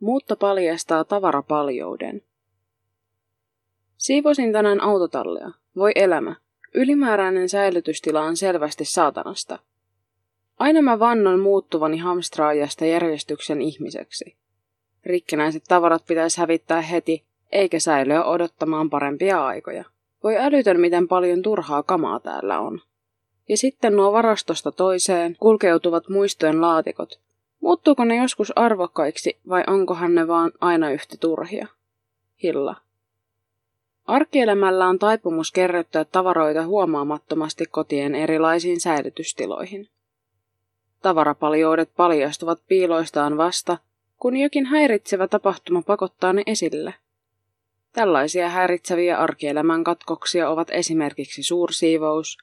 Muutto paljastaa tavarapaljouden. Siivosin tänään autotallia. Voi elämä. Ylimääräinen säilytystila on selvästi saatanasta. Aina mä vannon muuttuvani hamstraajasta järjestyksen ihmiseksi. Rikkinäiset tavarat pitäisi hävittää heti, eikä säilyä odottamaan parempia aikoja. Voi älytön, miten paljon turhaa kamaa täällä on. Ja sitten nuo varastosta toiseen kulkeutuvat muistojen laatikot. Muuttuuko ne joskus arvokkaiksi vai onkohan ne vaan aina yhtä turhia? Hilla. Arkielämällä on taipumus kerryttää tavaroita huomaamattomasti kotien erilaisiin säilytystiloihin. Tavarapaljoudet paljastuvat piiloistaan vasta, kun jokin häiritsevä tapahtuma pakottaa ne esille. Tällaisia häiritseviä arkielämän katkoksia ovat esimerkiksi suursiivous,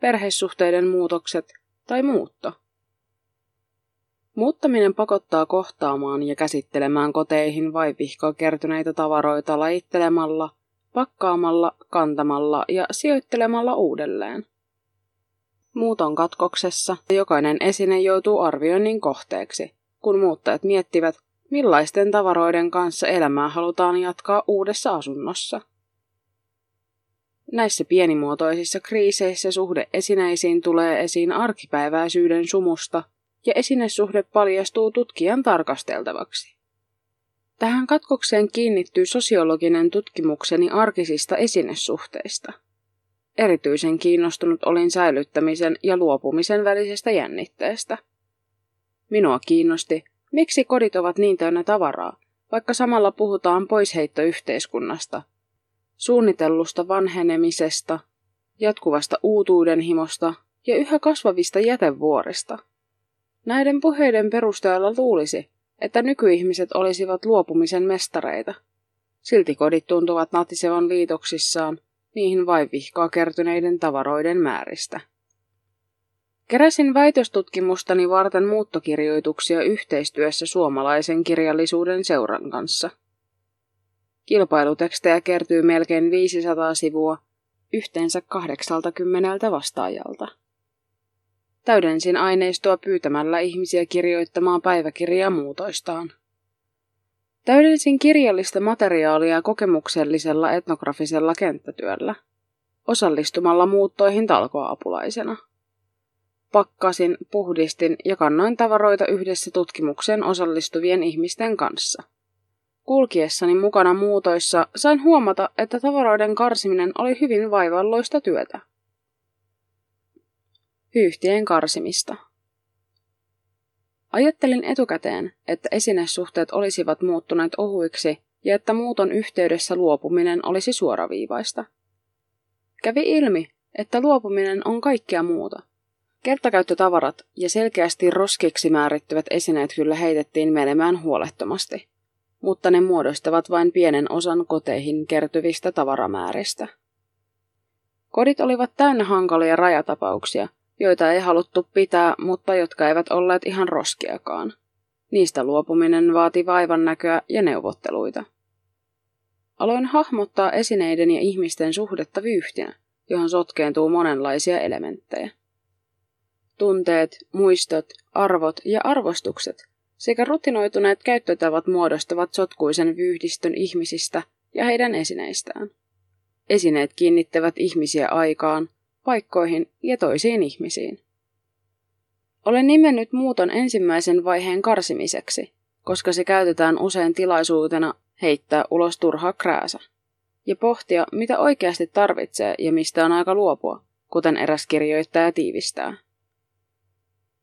perhesuhteiden muutokset tai muutto. Muuttaminen pakottaa kohtaamaan ja käsittelemään koteihin vai vihkoa kertyneitä tavaroita lajittelemalla, pakkaamalla, kantamalla ja sijoittelemalla uudelleen. Muuton katkoksessa jokainen esine joutuu arvioinnin kohteeksi, kun muuttajat miettivät, millaisten tavaroiden kanssa elämää halutaan jatkaa uudessa asunnossa. Näissä pienimuotoisissa kriiseissä suhde esineisiin tulee esiin arkipäiväisyyden sumusta ja esinesuhde paljastuu tutkijan tarkasteltavaksi. Tähän katkokseen kiinnittyy sosiologinen tutkimukseni arkisista esinesuhteista. Erityisen kiinnostunut olin säilyttämisen ja luopumisen välisestä jännitteestä. Minua kiinnosti, miksi kodit ovat niin täynnä tavaraa, vaikka samalla puhutaan poisheittoyhteiskunnasta, suunnitellusta vanhenemisesta, jatkuvasta uutuudenhimosta ja yhä kasvavista jätevuorista. Näiden puheiden perusteella luulisi, että nykyihmiset olisivat luopumisen mestareita. Silti kodit tuntuvat natisevan liitoksissaan niihin vain vihkaa kertyneiden tavaroiden määristä. Keräsin väitöstutkimustani varten muuttokirjoituksia yhteistyössä suomalaisen kirjallisuuden seuran kanssa. Kilpailutekstejä kertyy melkein 500 sivua, yhteensä 80 vastaajalta. Täydensin aineistoa pyytämällä ihmisiä kirjoittamaan päiväkirjaa muutoistaan. Täydensin kirjallista materiaalia kokemuksellisella etnografisella kenttätyöllä, osallistumalla muuttoihin talkoapulaisena. Pakkasin, puhdistin ja kannoin tavaroita yhdessä tutkimukseen osallistuvien ihmisten kanssa. Kulkiessani mukana muutoissa sain huomata, että tavaroiden karsiminen oli hyvin vaivalloista työtä. Hyyhtien karsimista. Ajattelin etukäteen, että esinesuhteet olisivat muuttuneet ohuiksi ja että muuton yhteydessä luopuminen olisi suoraviivaista. Kävi ilmi, että luopuminen on kaikkea muuta. Kertakäyttötavarat ja selkeästi roskiksi määrittyvät esineet kyllä heitettiin menemään huolettomasti, mutta ne muodostavat vain pienen osan koteihin kertyvistä tavaramääristä. Kodit olivat täynnä hankalia rajatapauksia, joita ei haluttu pitää, mutta jotka eivät olleet ihan roskiakaan. Niistä luopuminen vaati vaivan näköä ja neuvotteluita. Aloin hahmottaa esineiden ja ihmisten suhdetta vyyhtinä, johon sotkeentuu monenlaisia elementtejä. Tunteet, muistot, arvot ja arvostukset sekä rutinoituneet käyttötavat muodostavat sotkuisen vyyhdistön ihmisistä ja heidän esineistään. Esineet kiinnittävät ihmisiä aikaan, paikkoihin ja toisiin ihmisiin. Olen nimennyt muuton ensimmäisen vaiheen karsimiseksi, koska se käytetään usein tilaisuutena heittää ulos turha krääsä ja pohtia, mitä oikeasti tarvitsee ja mistä on aika luopua, kuten eräs kirjoittaja tiivistää.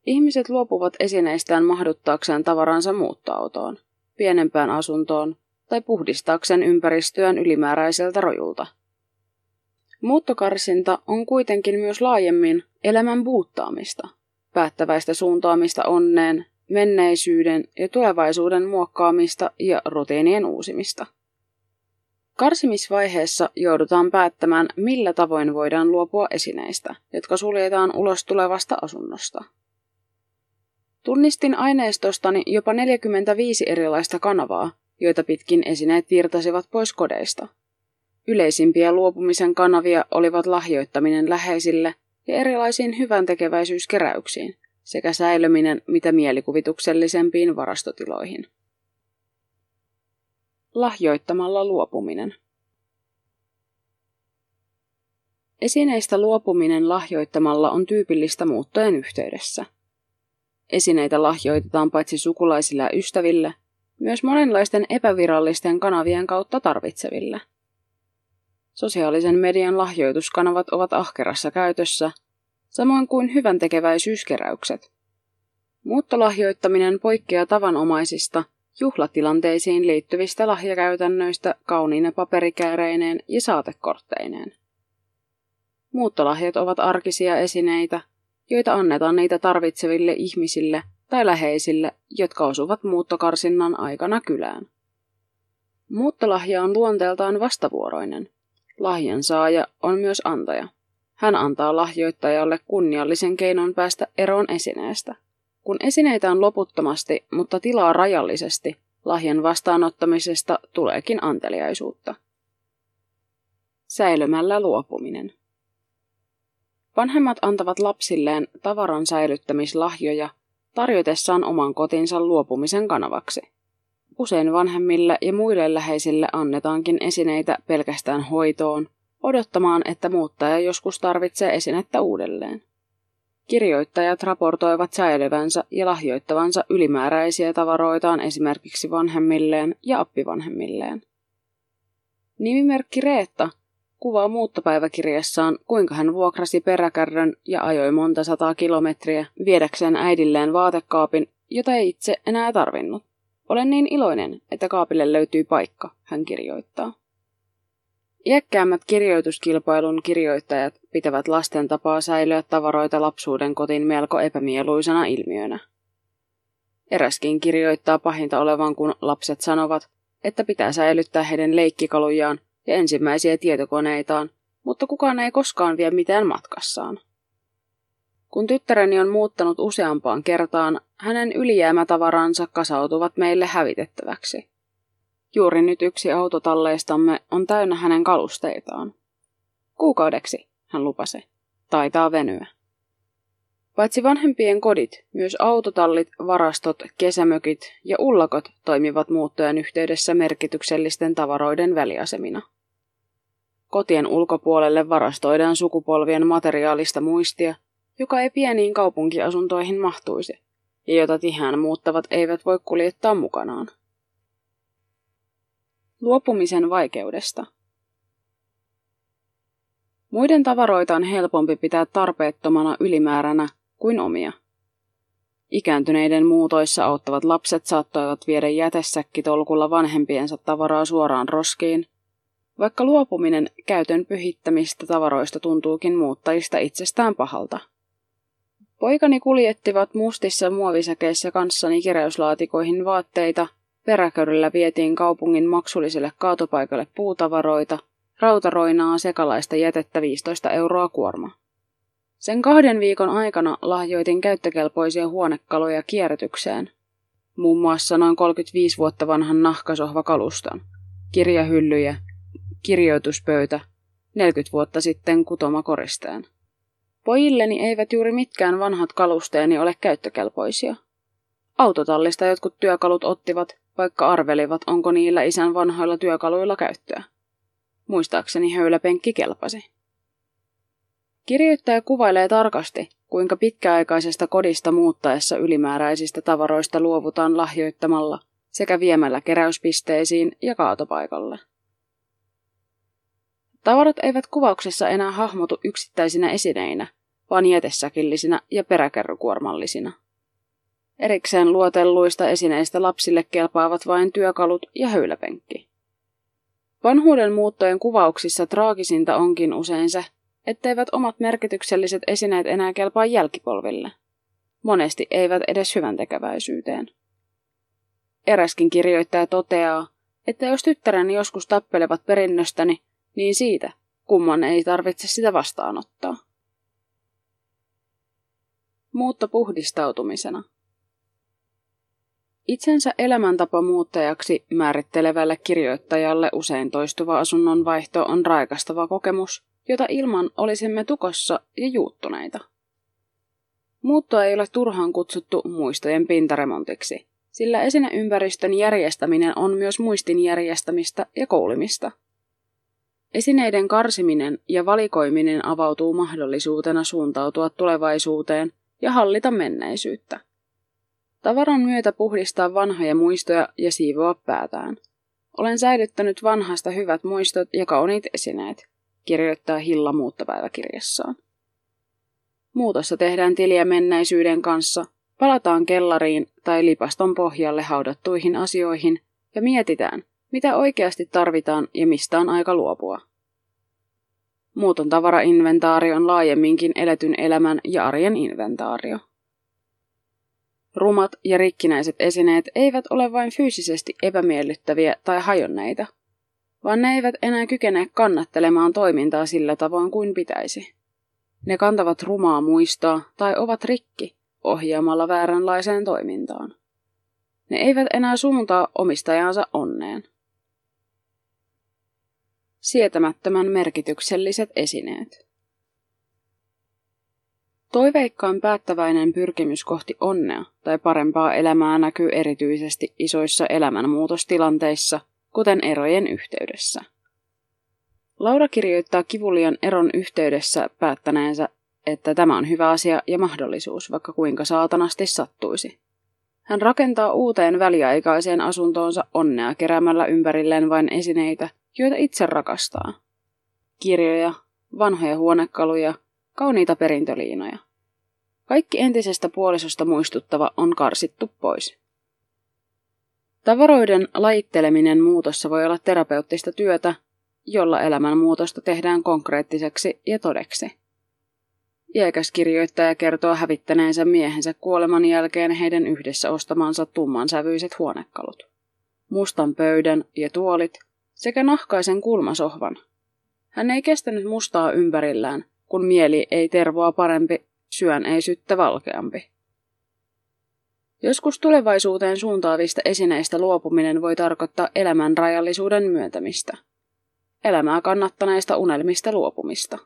Ihmiset luopuvat esineistään mahduttaakseen tavaransa muuttoautoon, pienempään asuntoon tai puhdistaakseen ympäristöään ylimääräiseltä rojulta – Muuttokarsinta on kuitenkin myös laajemmin elämän buuttaamista, päättäväistä suuntaamista onneen, menneisyyden ja tulevaisuuden muokkaamista ja rutiinien uusimista. Karsimisvaiheessa joudutaan päättämään, millä tavoin voidaan luopua esineistä, jotka suljetaan ulos tulevasta asunnosta. Tunnistin aineistostani jopa 45 erilaista kanavaa, joita pitkin esineet virtasivat pois kodeista – Yleisimpiä luopumisen kanavia olivat lahjoittaminen läheisille ja erilaisiin hyvän tekeväisyyskeräyksiin sekä säilöminen mitä mielikuvituksellisempiin varastotiloihin. Lahjoittamalla luopuminen. Esineistä luopuminen lahjoittamalla on tyypillistä muuttojen yhteydessä. Esineitä lahjoitetaan paitsi sukulaisille ja ystäville, myös monenlaisten epävirallisten kanavien kautta tarvitseville. Sosiaalisen median lahjoituskanavat ovat ahkerassa käytössä, samoin kuin hyvän tekeväisyyskeräykset. Muuttolahjoittaminen poikkeaa tavanomaisista juhlatilanteisiin liittyvistä lahjakäytännöistä kauniine paperikääreineen ja saatekortteineen. Muuttolahjat ovat arkisia esineitä, joita annetaan niitä tarvitseville ihmisille tai läheisille, jotka osuvat muuttokarsinnan aikana kylään. Muuttolahja on luonteeltaan vastavuoroinen. Lahjan saaja on myös antaja. Hän antaa lahjoittajalle kunniallisen keinon päästä eroon esineestä. Kun esineitä on loputtomasti, mutta tilaa rajallisesti, lahjan vastaanottamisesta tuleekin anteliaisuutta. Säilymällä luopuminen. Vanhemmat antavat lapsilleen tavaran säilyttämislahjoja tarjotessaan oman kotinsa luopumisen kanavaksi. Usein vanhemmille ja muille läheisille annetaankin esineitä pelkästään hoitoon, odottamaan, että muuttaja joskus tarvitsee esinettä uudelleen. Kirjoittajat raportoivat säilyvänsä ja lahjoittavansa ylimääräisiä tavaroitaan esimerkiksi vanhemmilleen ja appivanhemmilleen. Nimimerkki Reetta kuvaa muuttopäiväkirjassaan, kuinka hän vuokrasi peräkärrön ja ajoi monta sataa kilometriä viedäkseen äidilleen vaatekaapin, jota ei itse enää tarvinnut. Olen niin iloinen, että kaapille löytyy paikka, hän kirjoittaa. Iäkkäämmät kirjoituskilpailun kirjoittajat pitävät lasten tapaa säilyä tavaroita lapsuuden kotiin melko epämieluisena ilmiönä. Eräskin kirjoittaa pahinta olevan, kun lapset sanovat, että pitää säilyttää heidän leikkikalujaan ja ensimmäisiä tietokoneitaan, mutta kukaan ei koskaan vie mitään matkassaan. Kun tyttäreni on muuttanut useampaan kertaan, hänen ylijäämätavaransa kasautuvat meille hävitettäväksi. Juuri nyt yksi autotalleistamme on täynnä hänen kalusteitaan. Kuukaudeksi, hän lupasi. Taitaa venyä. Paitsi vanhempien kodit, myös autotallit, varastot, kesämökit ja ullakot toimivat muuttojen yhteydessä merkityksellisten tavaroiden väliasemina. Kotien ulkopuolelle varastoidaan sukupolvien materiaalista muistia, joka ei pieniin kaupunkiasuntoihin mahtuisi, ja jota tihään muuttavat eivät voi kuljettaa mukanaan. Luopumisen vaikeudesta. Muiden tavaroita on helpompi pitää tarpeettomana ylimääränä kuin omia. Ikääntyneiden muutoissa auttavat lapset saattoivat viedä jätesäkkitolkulla vanhempiensa tavaraa suoraan roskiin, vaikka luopuminen käytön pyhittämistä tavaroista tuntuukin muuttajista itsestään pahalta. Poikani kuljettivat mustissa muovisäkeissä kanssani keräyslaatikoihin vaatteita, peräkörillä vietiin kaupungin maksulliselle kaatopaikalle puutavaroita, rautaroinaa sekalaista jätettä 15 euroa kuorma. Sen kahden viikon aikana lahjoitin käyttökelpoisia huonekaluja kierrätykseen. Muun muassa noin 35 vuotta vanhan nahkasohvakaluston, kirjahyllyjä, kirjoituspöytä, 40 vuotta sitten kutoma koristeen. Pojilleni eivät juuri mitkään vanhat kalusteeni ole käyttökelpoisia. Autotallista jotkut työkalut ottivat, vaikka arvelivat, onko niillä isän vanhoilla työkaluilla käyttöä. Muistaakseni höyläpenkki kelpasi. Kirjoittaja kuvailee tarkasti, kuinka pitkäaikaisesta kodista muuttaessa ylimääräisistä tavaroista luovutaan lahjoittamalla sekä viemällä keräyspisteisiin ja kaatopaikalle. Tavarat eivät kuvauksessa enää hahmotu yksittäisinä esineinä, vaan jätesäkillisinä ja peräkärrykuormallisina. Erikseen luotelluista esineistä lapsille kelpaavat vain työkalut ja höyläpenkki. Vanhuuden muuttojen kuvauksissa traagisinta onkin usein se, etteivät omat merkitykselliset esineet enää kelpaa jälkipolville. Monesti eivät edes hyvän tekeväisyyteen. Eräskin kirjoittaja toteaa, että jos tyttäreni joskus tappelevat perinnöstäni, niin siitä kumman ei tarvitse sitä vastaanottaa. Muutto puhdistautumisena. Itsensä elämäntapa muuttajaksi määrittelevälle kirjoittajalle usein toistuva asunnon vaihto on raikastava kokemus, jota ilman olisimme tukossa ja juuttuneita. Muuttoa ei ole turhaan kutsuttu muistojen pintaremontiksi, sillä esineympäristön järjestäminen on myös muistin järjestämistä ja koulimista. Esineiden karsiminen ja valikoiminen avautuu mahdollisuutena suuntautua tulevaisuuteen ja hallita menneisyyttä. Tavaran myötä puhdistaa vanhoja muistoja ja siivoa päätään. Olen säilyttänyt vanhasta hyvät muistot ja kauniit esineet, kirjoittaa Hilla muuttopäiväkirjassaan. Muutossa tehdään tiliä menneisyyden kanssa, palataan kellariin tai lipaston pohjalle haudattuihin asioihin ja mietitään, mitä oikeasti tarvitaan ja mistä on aika luopua. Muuton tavarainventaario on laajemminkin eletyn elämän ja arjen inventaario. Rumat ja rikkinäiset esineet eivät ole vain fyysisesti epämiellyttäviä tai hajonneita, vaan ne eivät enää kykene kannattelemaan toimintaa sillä tavoin kuin pitäisi. Ne kantavat rumaa muistoa tai ovat rikki ohjaamalla vääränlaiseen toimintaan. Ne eivät enää suuntaa omistajansa onneen. Sietämättömän merkitykselliset esineet. Toiveikkaan päättäväinen pyrkimys kohti onnea tai parempaa elämää näkyy erityisesti isoissa elämänmuutostilanteissa, kuten erojen yhteydessä. Laura kirjoittaa kivulian eron yhteydessä päättäneensä, että tämä on hyvä asia ja mahdollisuus, vaikka kuinka saatanasti sattuisi. Hän rakentaa uuteen väliaikaiseen asuntoonsa onnea keräämällä ympärilleen vain esineitä, joita itse rakastaa. Kirjoja, vanhoja huonekaluja, kauniita perintöliinoja. Kaikki entisestä puolisosta muistuttava on karsittu pois. Tavaroiden lajitteleminen muutossa voi olla terapeuttista työtä, jolla elämänmuutosta tehdään konkreettiseksi ja todeksi. Iäkäs kirjoittaja kertoo hävittäneensä miehensä kuoleman jälkeen heidän yhdessä ostamansa tummansävyiset huonekalut. Mustan pöydän ja tuolit sekä nahkaisen kulmasohvan. Hän ei kestänyt mustaa ympärillään, kun mieli ei tervoa parempi, syön ei syttä valkeampi. Joskus tulevaisuuteen suuntaavista esineistä luopuminen voi tarkoittaa elämän rajallisuuden myöntämistä. Elämää kannattaneista unelmista luopumista.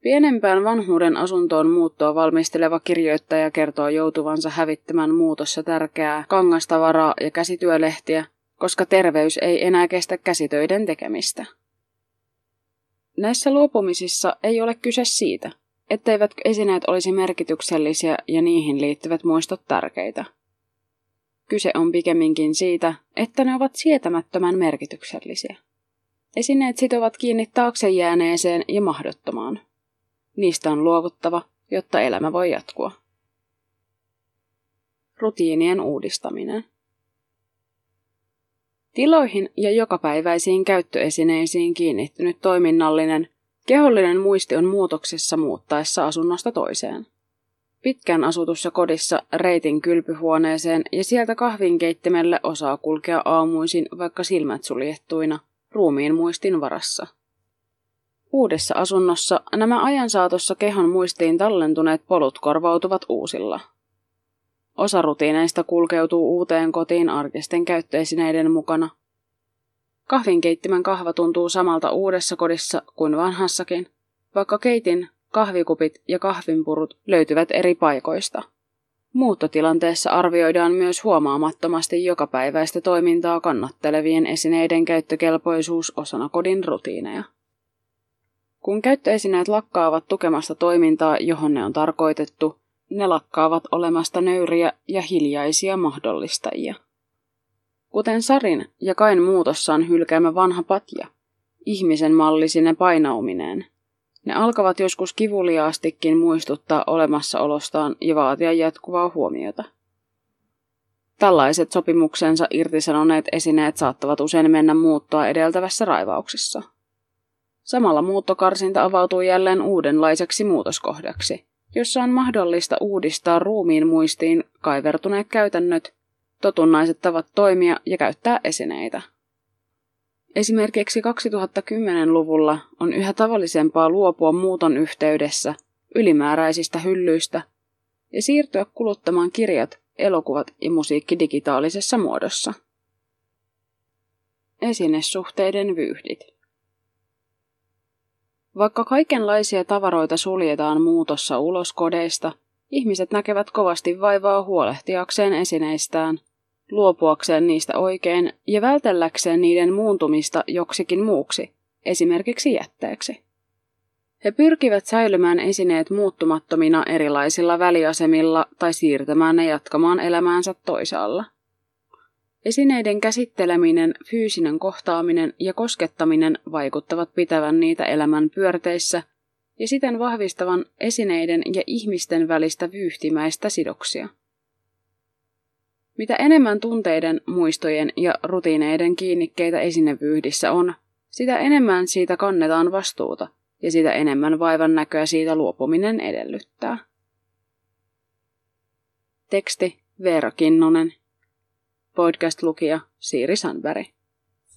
Pienempään vanhuuden asuntoon muuttoa valmisteleva kirjoittaja kertoo joutuvansa hävittämään muutossa tärkeää kangastavaraa ja käsityölehtiä, koska terveys ei enää kestä käsitöiden tekemistä. Näissä luopumisissa ei ole kyse siitä, etteivät esineet olisi merkityksellisiä ja niihin liittyvät muistot tärkeitä. Kyse on pikemminkin siitä, että ne ovat sietämättömän merkityksellisiä. Esineet sitovat kiinni taakse jääneeseen ja mahdottomaan. Niistä on luovuttava, jotta elämä voi jatkua. Rutiinien uudistaminen. Tiloihin ja jokapäiväisiin käyttöesineisiin kiinnittynyt toiminnallinen, kehollinen muisti on muutoksessa muuttaessa asunnosta toiseen. Pitkään asutussa kodissa reitin kylpyhuoneeseen ja sieltä kahvinkeittimelle osaa kulkea aamuisin vaikka silmät suljettuina, ruumiin muistin varassa – Uudessa asunnossa nämä ajan saatossa kehon muistiin tallentuneet polut korvautuvat uusilla. Osa rutiineista kulkeutuu uuteen kotiin arkisten käyttöesineiden mukana. Kahvinkeittimen kahva tuntuu samalta uudessa kodissa kuin vanhassakin, vaikka keitin, kahvikupit ja kahvinpurut löytyvät eri paikoista. Muuttotilanteessa arvioidaan myös huomaamattomasti jokapäiväistä toimintaa kannattelevien esineiden käyttökelpoisuus osana kodin rutiineja. Kun käyttöesineet lakkaavat tukemasta toimintaa, johon ne on tarkoitettu, ne lakkaavat olemasta nöyriä ja hiljaisia mahdollistajia. Kuten Sarin ja Kain muutossaan hylkäämä vanha patja, ihmisen mallisine painaumineen. Ne alkavat joskus kivuliaastikin muistuttaa olemassaolostaan ja vaatia jatkuvaa huomiota. Tällaiset sopimuksensa irtisanoneet esineet saattavat usein mennä muuttoa edeltävässä raivauksessa – Samalla muuttokarsinta avautuu jälleen uudenlaiseksi muutoskohdaksi, jossa on mahdollista uudistaa ruumiin muistiin kaivertuneet käytännöt, totunnaiset tavat toimia ja käyttää esineitä. Esimerkiksi 2010-luvulla on yhä tavallisempaa luopua muuton yhteydessä ylimääräisistä hyllyistä ja siirtyä kuluttamaan kirjat, elokuvat ja musiikki digitaalisessa muodossa. Esinesuhteiden vyyhdit. Vaikka kaikenlaisia tavaroita suljetaan muutossa ulos kodeista, ihmiset näkevät kovasti vaivaa huolehtiakseen esineistään, luopuakseen niistä oikein ja vältelläkseen niiden muuntumista joksikin muuksi, esimerkiksi jätteeksi. He pyrkivät säilymään esineet muuttumattomina erilaisilla väliasemilla tai siirtämään ne jatkamaan elämäänsä toisaalla. Esineiden käsitteleminen, fyysinen kohtaaminen ja koskettaminen vaikuttavat pitävän niitä elämän pyörteissä ja siten vahvistavan esineiden ja ihmisten välistä vyyhtimäistä sidoksia. Mitä enemmän tunteiden, muistojen ja rutiineiden kiinnikkeitä esinevyyhdissä on, sitä enemmän siitä kannetaan vastuuta ja sitä enemmän vaivan näköä siitä luopuminen edellyttää. Teksti Veera Kinnunen. Podcast-lukija Siiri Sandberg.